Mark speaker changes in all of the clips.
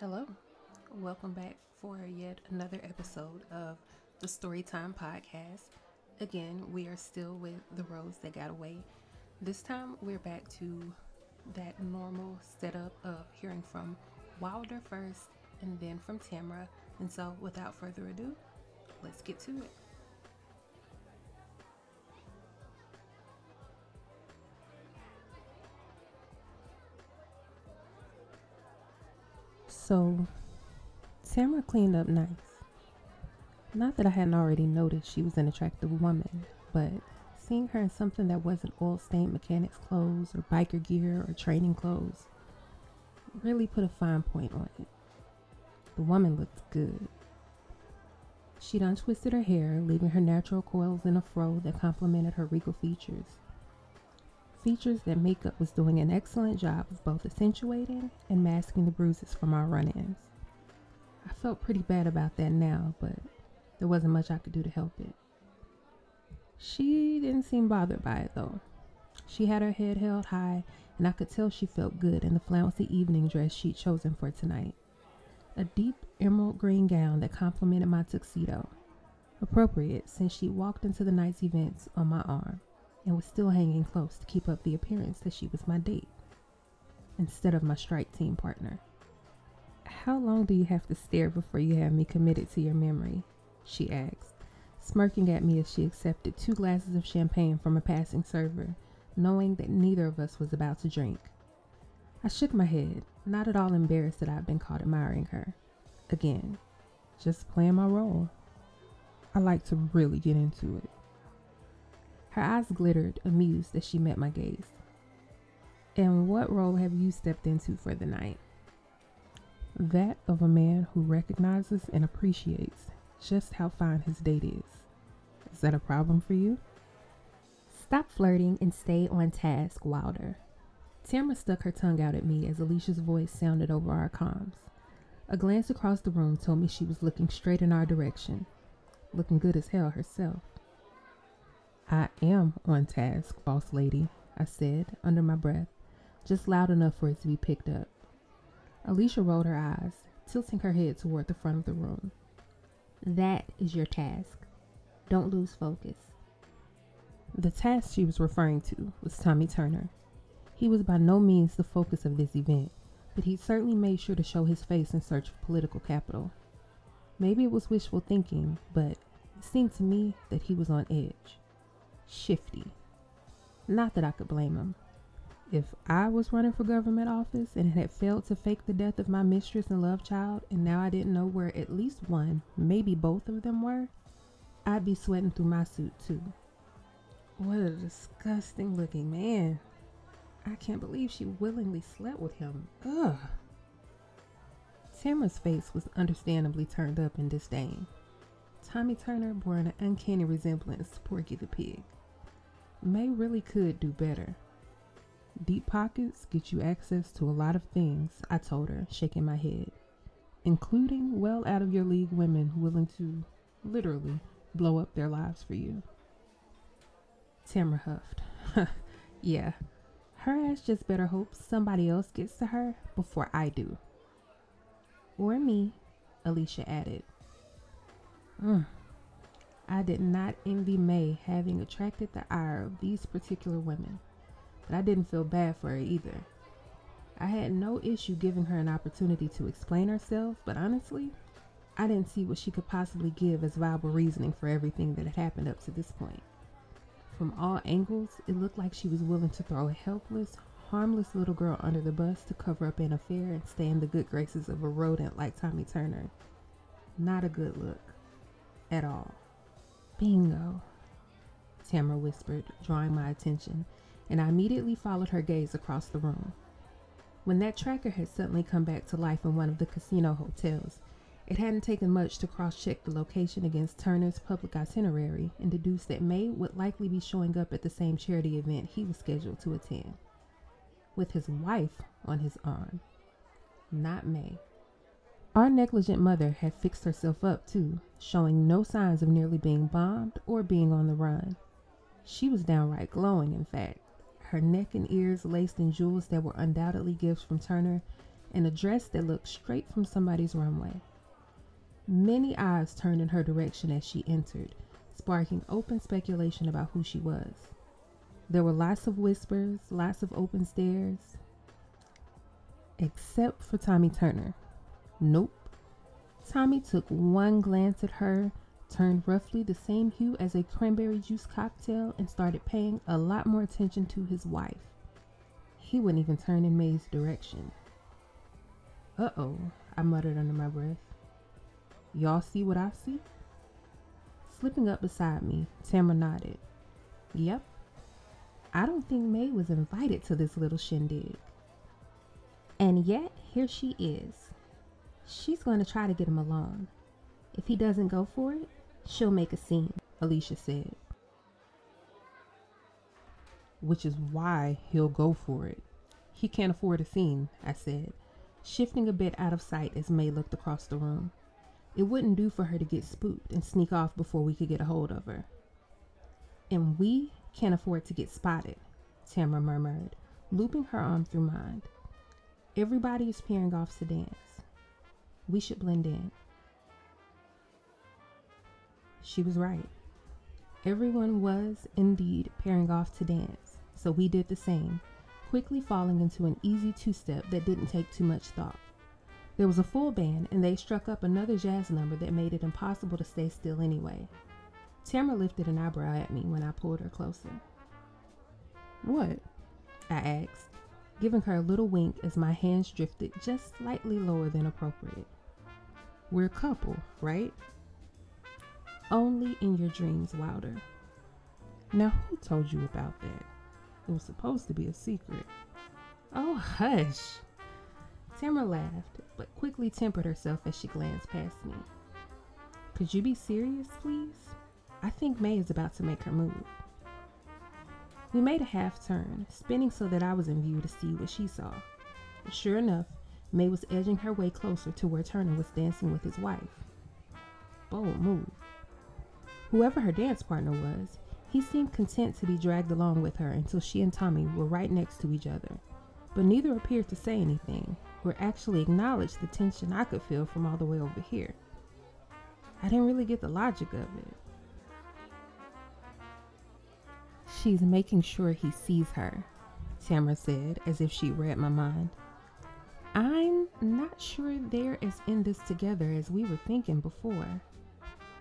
Speaker 1: Hello. Welcome back for yet another episode of the Storytime Podcast. Again, we are still with the Rose that got away. This time we're back to that normal setup of hearing from Wilder first and then from Tamara. And so, without further ado, let's get to it. So, Tamara cleaned up nice. Not that I hadn't already noticed she was an attractive woman, but seeing her in something that wasn't oil stained mechanic's clothes or biker gear or training clothes really put a fine point on it. The woman looked good. She'd untwisted her hair, leaving her natural coils in a fro that complemented her regal features. Features that makeup was doing an excellent job of both accentuating and masking the bruises from our run ins. I felt pretty bad about that now, but there wasn't much I could do to help it. She didn't seem bothered by it though. She had her head held high, and I could tell she felt good in the flouncy evening dress she'd chosen for tonight. A deep emerald green gown that complemented my tuxedo. Appropriate since she walked into the night's events on my arm and was still hanging close to keep up the appearance that she was my date instead of my strike team partner. How long do you have to stare before you have me committed to your memory? She asked, smirking at me as she accepted two glasses of champagne from a passing server, knowing that neither of us was about to drink. I shook my head, not at all embarrassed that I'd been caught admiring her. Again, just playing my role. I like to really get into it. Her eyes glittered, amused as she met my gaze. And what role have you stepped into for the night? That of a man who recognizes and appreciates just how fine his date is. Is that a problem for you?
Speaker 2: Stop flirting and stay on task, Wilder.
Speaker 1: Tamara stuck her tongue out at me as Alicia's voice sounded over our comms. A glance across the room told me she was looking straight in our direction, looking good as hell herself. I am on task, boss lady, I said under my breath, just loud enough for it to be picked up. Alicia rolled her eyes, tilting her head toward the front of the room.
Speaker 2: That is your task. Don't lose focus.
Speaker 1: The task she was referring to was Tommy Turner. He was by no means the focus of this event, but he certainly made sure to show his face in search of political capital. Maybe it was wishful thinking, but it seemed to me that he was on edge shifty. Not that I could blame him. If I was running for government office and had failed to fake the death of my mistress and love child, and now I didn't know where at least one, maybe both of them were, I'd be sweating through my suit too. What a disgusting looking man. I can't believe she willingly slept with him. Ugh. Tamara's face was understandably turned up in disdain. Tommy Turner bore an uncanny resemblance to Porky the Pig. May really could do better. Deep pockets get you access to a lot of things, I told her, shaking my head, including well out of your league women willing to, literally, blow up their lives for you. Tamara huffed. yeah, her ass just better hope somebody else gets to her before I do. Or me, Alicia added. Mm. I did not envy May having attracted the ire of these particular women, but I didn't feel bad for her either. I had no issue giving her an opportunity to explain herself, but honestly, I didn't see what she could possibly give as viable reasoning for everything that had happened up to this point. From all angles, it looked like she was willing to throw a helpless, harmless little girl under the bus to cover up an affair and stay in the good graces of a rodent like Tommy Turner. Not a good look. At all. Bingo, Tamara whispered, drawing my attention, and I immediately followed her gaze across the room. When that tracker had suddenly come back to life in one of the casino hotels, it hadn't taken much to cross check the location against Turner's public itinerary and deduce that May would likely be showing up at the same charity event he was scheduled to attend, with his wife on his arm. Not May. Our negligent mother had fixed herself up too, showing no signs of nearly being bombed or being on the run. She was downright glowing, in fact, her neck and ears laced in jewels that were undoubtedly gifts from Turner, and a dress that looked straight from somebody's runway. Many eyes turned in her direction as she entered, sparking open speculation about who she was. There were lots of whispers, lots of open stares, except for Tommy Turner. Nope. Tommy took one glance at her, turned roughly the same hue as a cranberry juice cocktail, and started paying a lot more attention to his wife. He wouldn't even turn in May's direction. Uh oh, I muttered under my breath. Y'all see what I see? Slipping up beside me, Tamara nodded. Yep. I don't think May was invited to this little shindig. And yet, here she is. She's going to try to get him alone. If he doesn't go for it, she'll make a scene, Alicia said. Which is why he'll go for it. He can't afford a scene, I said, shifting a bit out of sight as May looked across the room. It wouldn't do for her to get spooked and sneak off before we could get a hold of her. And we can't afford to get spotted, Tamara murmured, looping her arm through mine. Everybody is pairing off to dance. We should blend in. She was right. Everyone was indeed pairing off to dance, so we did the same, quickly falling into an easy two step that didn't take too much thought. There was a full band, and they struck up another jazz number that made it impossible to stay still anyway. Tamara lifted an eyebrow at me when I pulled her closer. What? I asked, giving her a little wink as my hands drifted just slightly lower than appropriate. We're a couple, right? Only in your dreams, Wilder. Now, who told you about that? It was supposed to be a secret. Oh, hush. Tamara laughed, but quickly tempered herself as she glanced past me. Could you be serious, please? I think May is about to make her move. We made a half turn, spinning so that I was in view to see what she saw. Sure enough, May was edging her way closer to where Turner was dancing with his wife. Bold move. Whoever her dance partner was, he seemed content to be dragged along with her until she and Tommy were right next to each other. But neither appeared to say anything, or actually acknowledge the tension I could feel from all the way over here. I didn't really get the logic of it. She's making sure he sees her, Tamara said, as if she read my mind. Not sure they're as in this together as we were thinking before.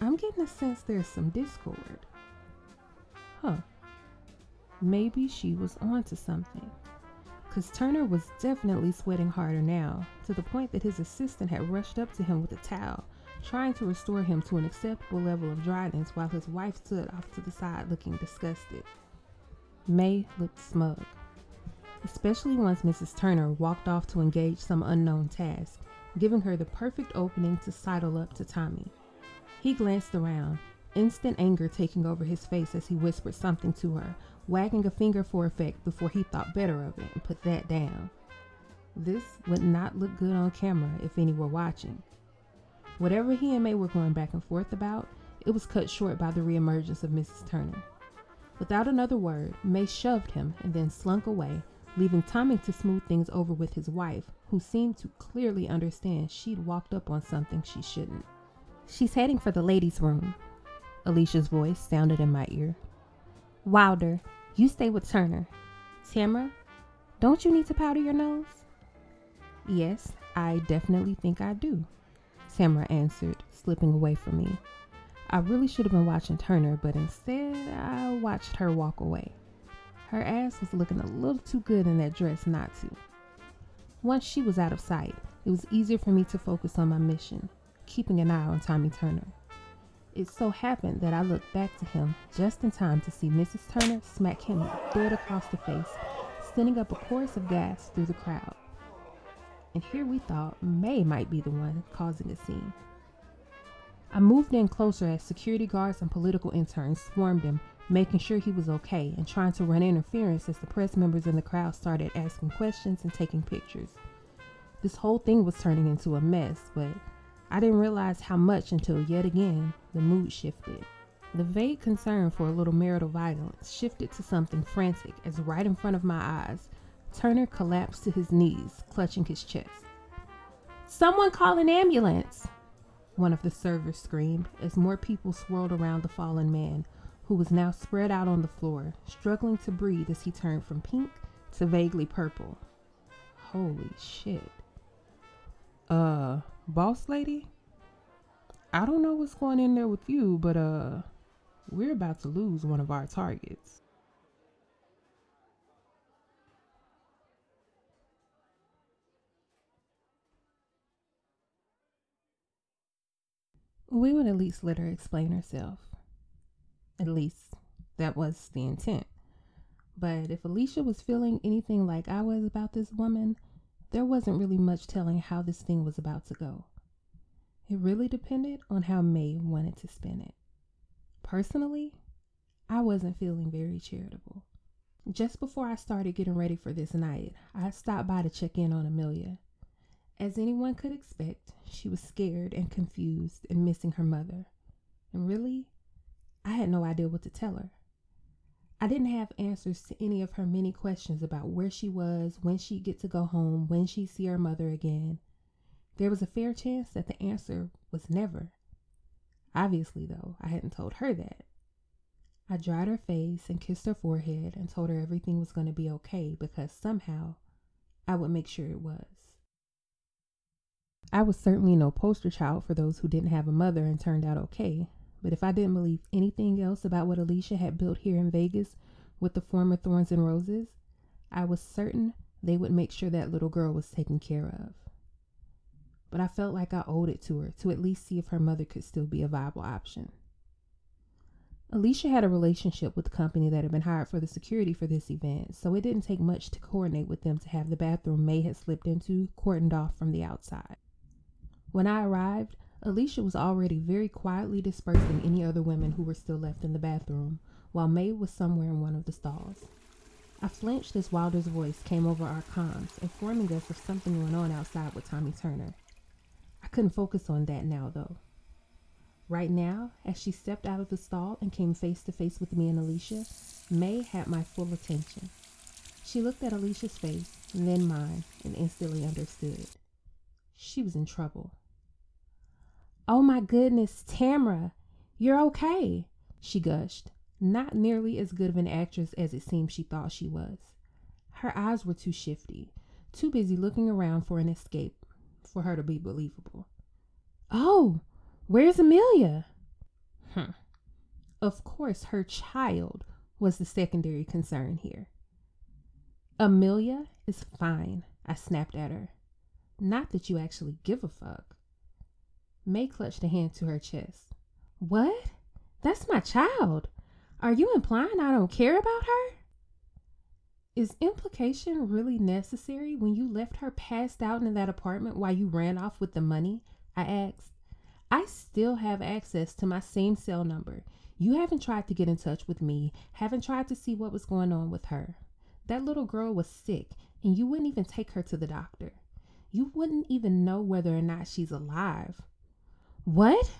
Speaker 1: I'm getting a sense there's some discord. Huh. Maybe she was onto something because Turner was definitely sweating harder now, to the point that his assistant had rushed up to him with a towel, trying to restore him to an acceptable level of dryness while his wife stood off to the side looking disgusted. May looked smug, especially once Mrs. Turner walked off to engage some unknown task, giving her the perfect opening to sidle up to Tommy. He glanced around, instant anger taking over his face as he whispered something to her, wagging a finger for effect before he thought better of it and put that down. This would not look good on camera if any were watching. Whatever he and May were going back and forth about, it was cut short by the reemergence of Mrs. Turner. Without another word, May shoved him and then slunk away, leaving Tommy to smooth things over with his wife, who seemed to clearly understand she'd walked up on something she shouldn't. She's heading for the ladies' room. Alicia's voice sounded in my ear. Wilder, you stay with Turner. Tamara, don't you need to powder your nose? Yes, I definitely think I do, Tamara answered, slipping away from me. I really should have been watching Turner, but instead I watched her walk away. Her ass was looking a little too good in that dress not to. Once she was out of sight, it was easier for me to focus on my mission, keeping an eye on Tommy Turner. It so happened that I looked back to him just in time to see Mrs. Turner smack him dead across the face, sending up a chorus of gas through the crowd. And here we thought May might be the one causing a scene. I moved in closer as security guards and political interns swarmed him, making sure he was okay and trying to run interference as the press members in the crowd started asking questions and taking pictures. This whole thing was turning into a mess, but I didn't realize how much until yet again the mood shifted. The vague concern for a little marital violence shifted to something frantic as right in front of my eyes, Turner collapsed to his knees, clutching his chest. Someone call an ambulance! One of the servers screamed as more people swirled around the fallen man, who was now spread out on the floor, struggling to breathe as he turned from pink to vaguely purple. Holy shit. Uh, boss lady? I don't know what's going in there with you, but uh, we're about to lose one of our targets. We would at least let her explain herself. At least that was the intent. But if Alicia was feeling anything like I was about this woman, there wasn't really much telling how this thing was about to go. It really depended on how May wanted to spin it. Personally, I wasn't feeling very charitable. Just before I started getting ready for this night, I stopped by to check in on Amelia. As anyone could expect, she was scared and confused and missing her mother. And really, I had no idea what to tell her. I didn't have answers to any of her many questions about where she was, when she'd get to go home, when she'd see her mother again. There was a fair chance that the answer was never. Obviously, though, I hadn't told her that. I dried her face and kissed her forehead and told her everything was going to be okay because somehow I would make sure it was. I was certainly no poster child for those who didn't have a mother and turned out okay, but if I didn't believe anything else about what Alicia had built here in Vegas with the former Thorns and Roses, I was certain they would make sure that little girl was taken care of. But I felt like I owed it to her to at least see if her mother could still be a viable option. Alicia had a relationship with the company that had been hired for the security for this event, so it didn't take much to coordinate with them to have the bathroom May had slipped into cordoned off from the outside. When I arrived, Alicia was already very quietly dispersing any other women who were still left in the bathroom, while May was somewhere in one of the stalls. I flinched as Wilder's voice came over our comms, informing us of something going on outside with Tommy Turner. I couldn't focus on that now, though. Right now, as she stepped out of the stall and came face to face with me and Alicia, May had my full attention. She looked at Alicia's face, then mine, and instantly understood. She was in trouble. Oh my goodness, Tamra, you're okay, she gushed, not nearly as good of an actress as it seemed she thought she was. Her eyes were too shifty, too busy looking around for an escape for her to be believable. Oh, where's Amelia? Hmm. Of course, her child was the secondary concern here. Amelia is fine, I snapped at her. Not that you actually give a fuck. May clutched a hand to her chest. What? That's my child. Are you implying I don't care about her? Is implication really necessary when you left her passed out in that apartment while you ran off with the money? I asked. I still have access to my same cell number. You haven't tried to get in touch with me, haven't tried to see what was going on with her. That little girl was sick, and you wouldn't even take her to the doctor. You wouldn't even know whether or not she's alive. What?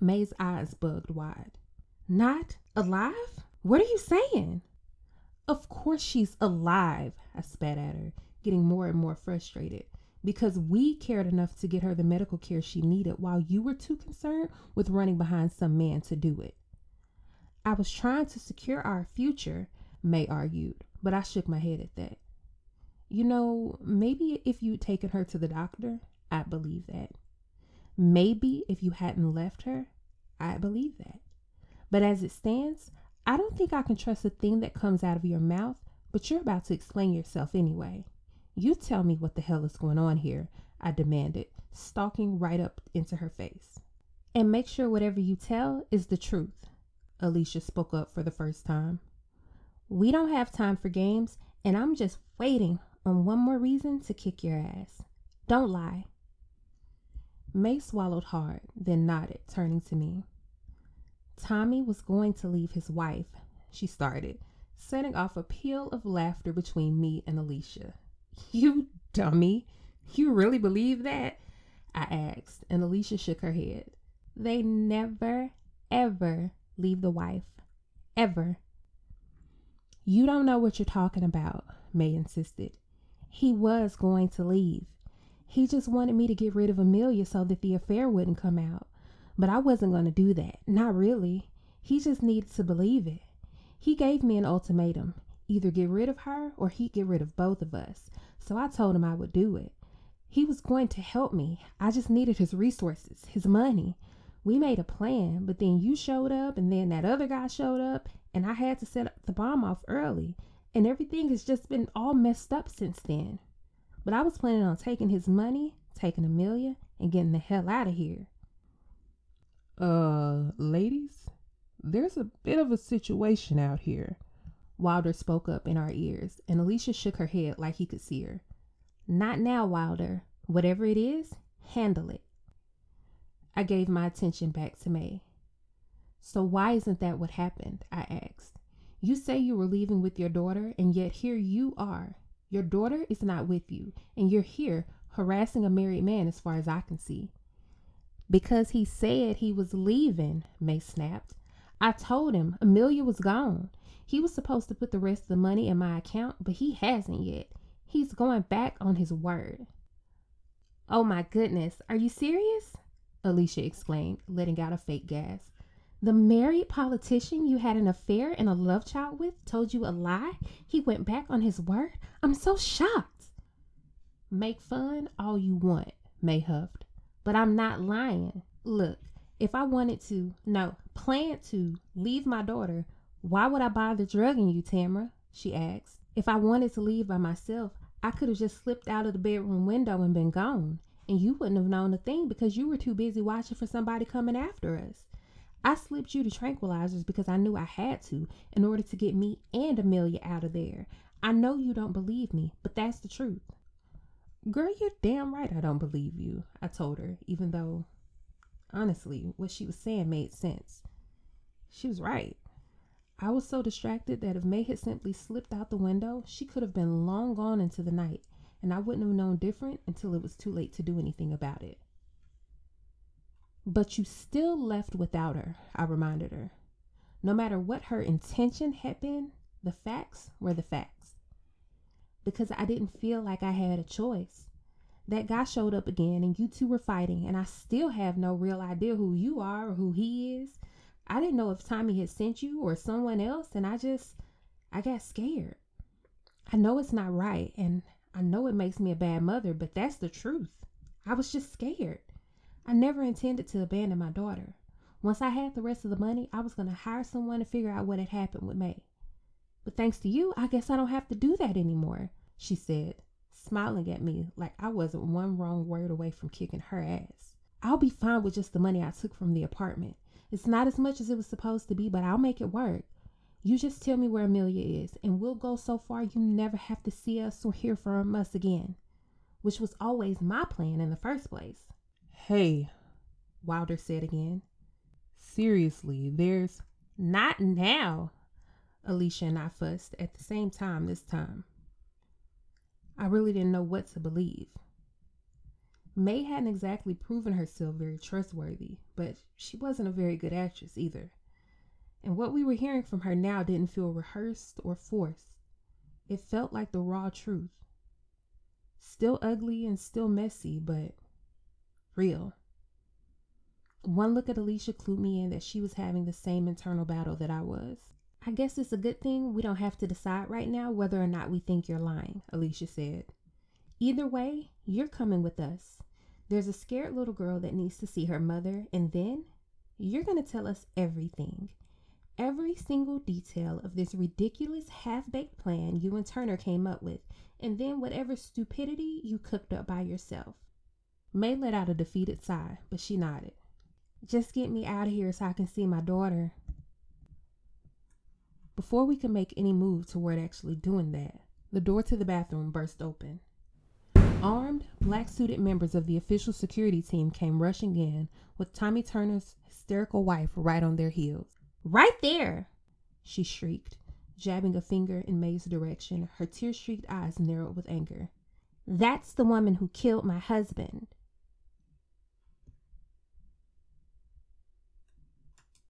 Speaker 1: May's eyes bugged wide. Not alive? What are you saying? Of course she's alive, I spat at her, getting more and more frustrated. Because we cared enough to get her the medical care she needed while you were too concerned with running behind some man to do it. I was trying to secure our future, May argued, but I shook my head at that. You know, maybe if you'd taken her to the doctor, I'd believe that. Maybe if you hadn't left her, I believe that. But as it stands, I don't think I can trust a thing that comes out of your mouth, but you're about to explain yourself anyway. You tell me what the hell is going on here, I demanded, stalking right up into her face. And make sure whatever you tell is the truth, Alicia spoke up for the first time. We don't have time for games, and I'm just waiting on one more reason to kick your ass. Don't lie. May swallowed hard, then nodded, turning to me. Tommy was going to leave his wife, she started, setting off a peal of laughter between me and Alicia. You dummy! You really believe that? I asked, and Alicia shook her head. They never, ever leave the wife. Ever. You don't know what you're talking about, May insisted. He was going to leave. He just wanted me to get rid of Amelia so that the affair wouldn't come out. But I wasn't going to do that. Not really. He just needed to believe it. He gave me an ultimatum either get rid of her or he'd get rid of both of us. So I told him I would do it. He was going to help me. I just needed his resources, his money. We made a plan, but then you showed up, and then that other guy showed up, and I had to set the bomb off early. And everything has just been all messed up since then. But I was planning on taking his money, taking Amelia, and getting the hell out of here.
Speaker 3: Uh, ladies, there's a bit of a situation out here.
Speaker 1: Wilder spoke up in our ears, and Alicia shook her head like he could see her. Not now, Wilder. Whatever it is, handle it. I gave my attention back to May. So, why isn't that what happened? I asked. You say you were leaving with your daughter, and yet here you are. Your daughter is not with you, and you're here harassing a married man as far as I can see. Because he said he was leaving, May snapped. I told him Amelia was gone. He was supposed to put the rest of the money in my account, but he hasn't yet. He's going back on his word. Oh my goodness, are you serious? Alicia exclaimed, letting out a fake gasp. The married politician you had an affair and a love child with told you a lie? He went back on his word? I'm so shocked. Make fun all you want, May huffed. But I'm not lying. Look, if I wanted to, no, planned to, leave my daughter, why would I bother drugging you, Tamara? She asked. If I wanted to leave by myself, I could have just slipped out of the bedroom window and been gone, and you wouldn't have known a thing because you were too busy watching for somebody coming after us. I slipped you the tranquilizers because I knew I had to in order to get me and Amelia out of there. I know you don't believe me, but that's the truth. Girl, you're damn right I don't believe you, I told her, even though, honestly, what she was saying made sense. She was right. I was so distracted that if May had simply slipped out the window, she could have been long gone into the night, and I wouldn't have known different until it was too late to do anything about it. But you still left without her, I reminded her. No matter what her intention had been, the facts were the facts. Because I didn't feel like I had a choice. That guy showed up again, and you two were fighting, and I still have no real idea who you are or who he is. I didn't know if Tommy had sent you or someone else, and I just, I got scared. I know it's not right, and I know it makes me a bad mother, but that's the truth. I was just scared. I never intended to abandon my daughter. Once I had the rest of the money, I was going to hire someone to figure out what had happened with May. But thanks to you, I guess I don't have to do that anymore, she said, smiling at me like I wasn't one wrong word away from kicking her ass. I'll be fine with just the money I took from the apartment. It's not as much as it was supposed to be, but I'll make it work. You just tell me where Amelia is, and we'll go so far you never have to see us or hear from us again, which was always my plan in the first place.
Speaker 3: Hey,
Speaker 1: Wilder said again.
Speaker 3: Seriously, there's.
Speaker 1: Not now, Alicia and I fussed at the same time this time. I really didn't know what to believe. May hadn't exactly proven herself very trustworthy, but she wasn't a very good actress either. And what we were hearing from her now didn't feel rehearsed or forced. It felt like the raw truth. Still ugly and still messy, but real. One look at Alicia clued me in that she was having the same internal battle that I was. I guess it's a good thing we don't have to decide right now whether or not we think you're lying, Alicia said. Either way, you're coming with us. There's a scared little girl that needs to see her mother, and then you're going to tell us everything. Every single detail of this ridiculous half baked plan you and Turner came up with, and then whatever stupidity you cooked up by yourself. May let out a defeated sigh, but she nodded. Just get me out of here so I can see my daughter. Before we could make any move toward actually doing that, the door to the bathroom burst open. Armed, black suited members of the official security team came rushing in, with Tommy Turner's hysterical wife right on their heels. Right there! she shrieked, jabbing a finger in May's direction, her tear streaked eyes narrowed with anger. That's the woman who killed my husband.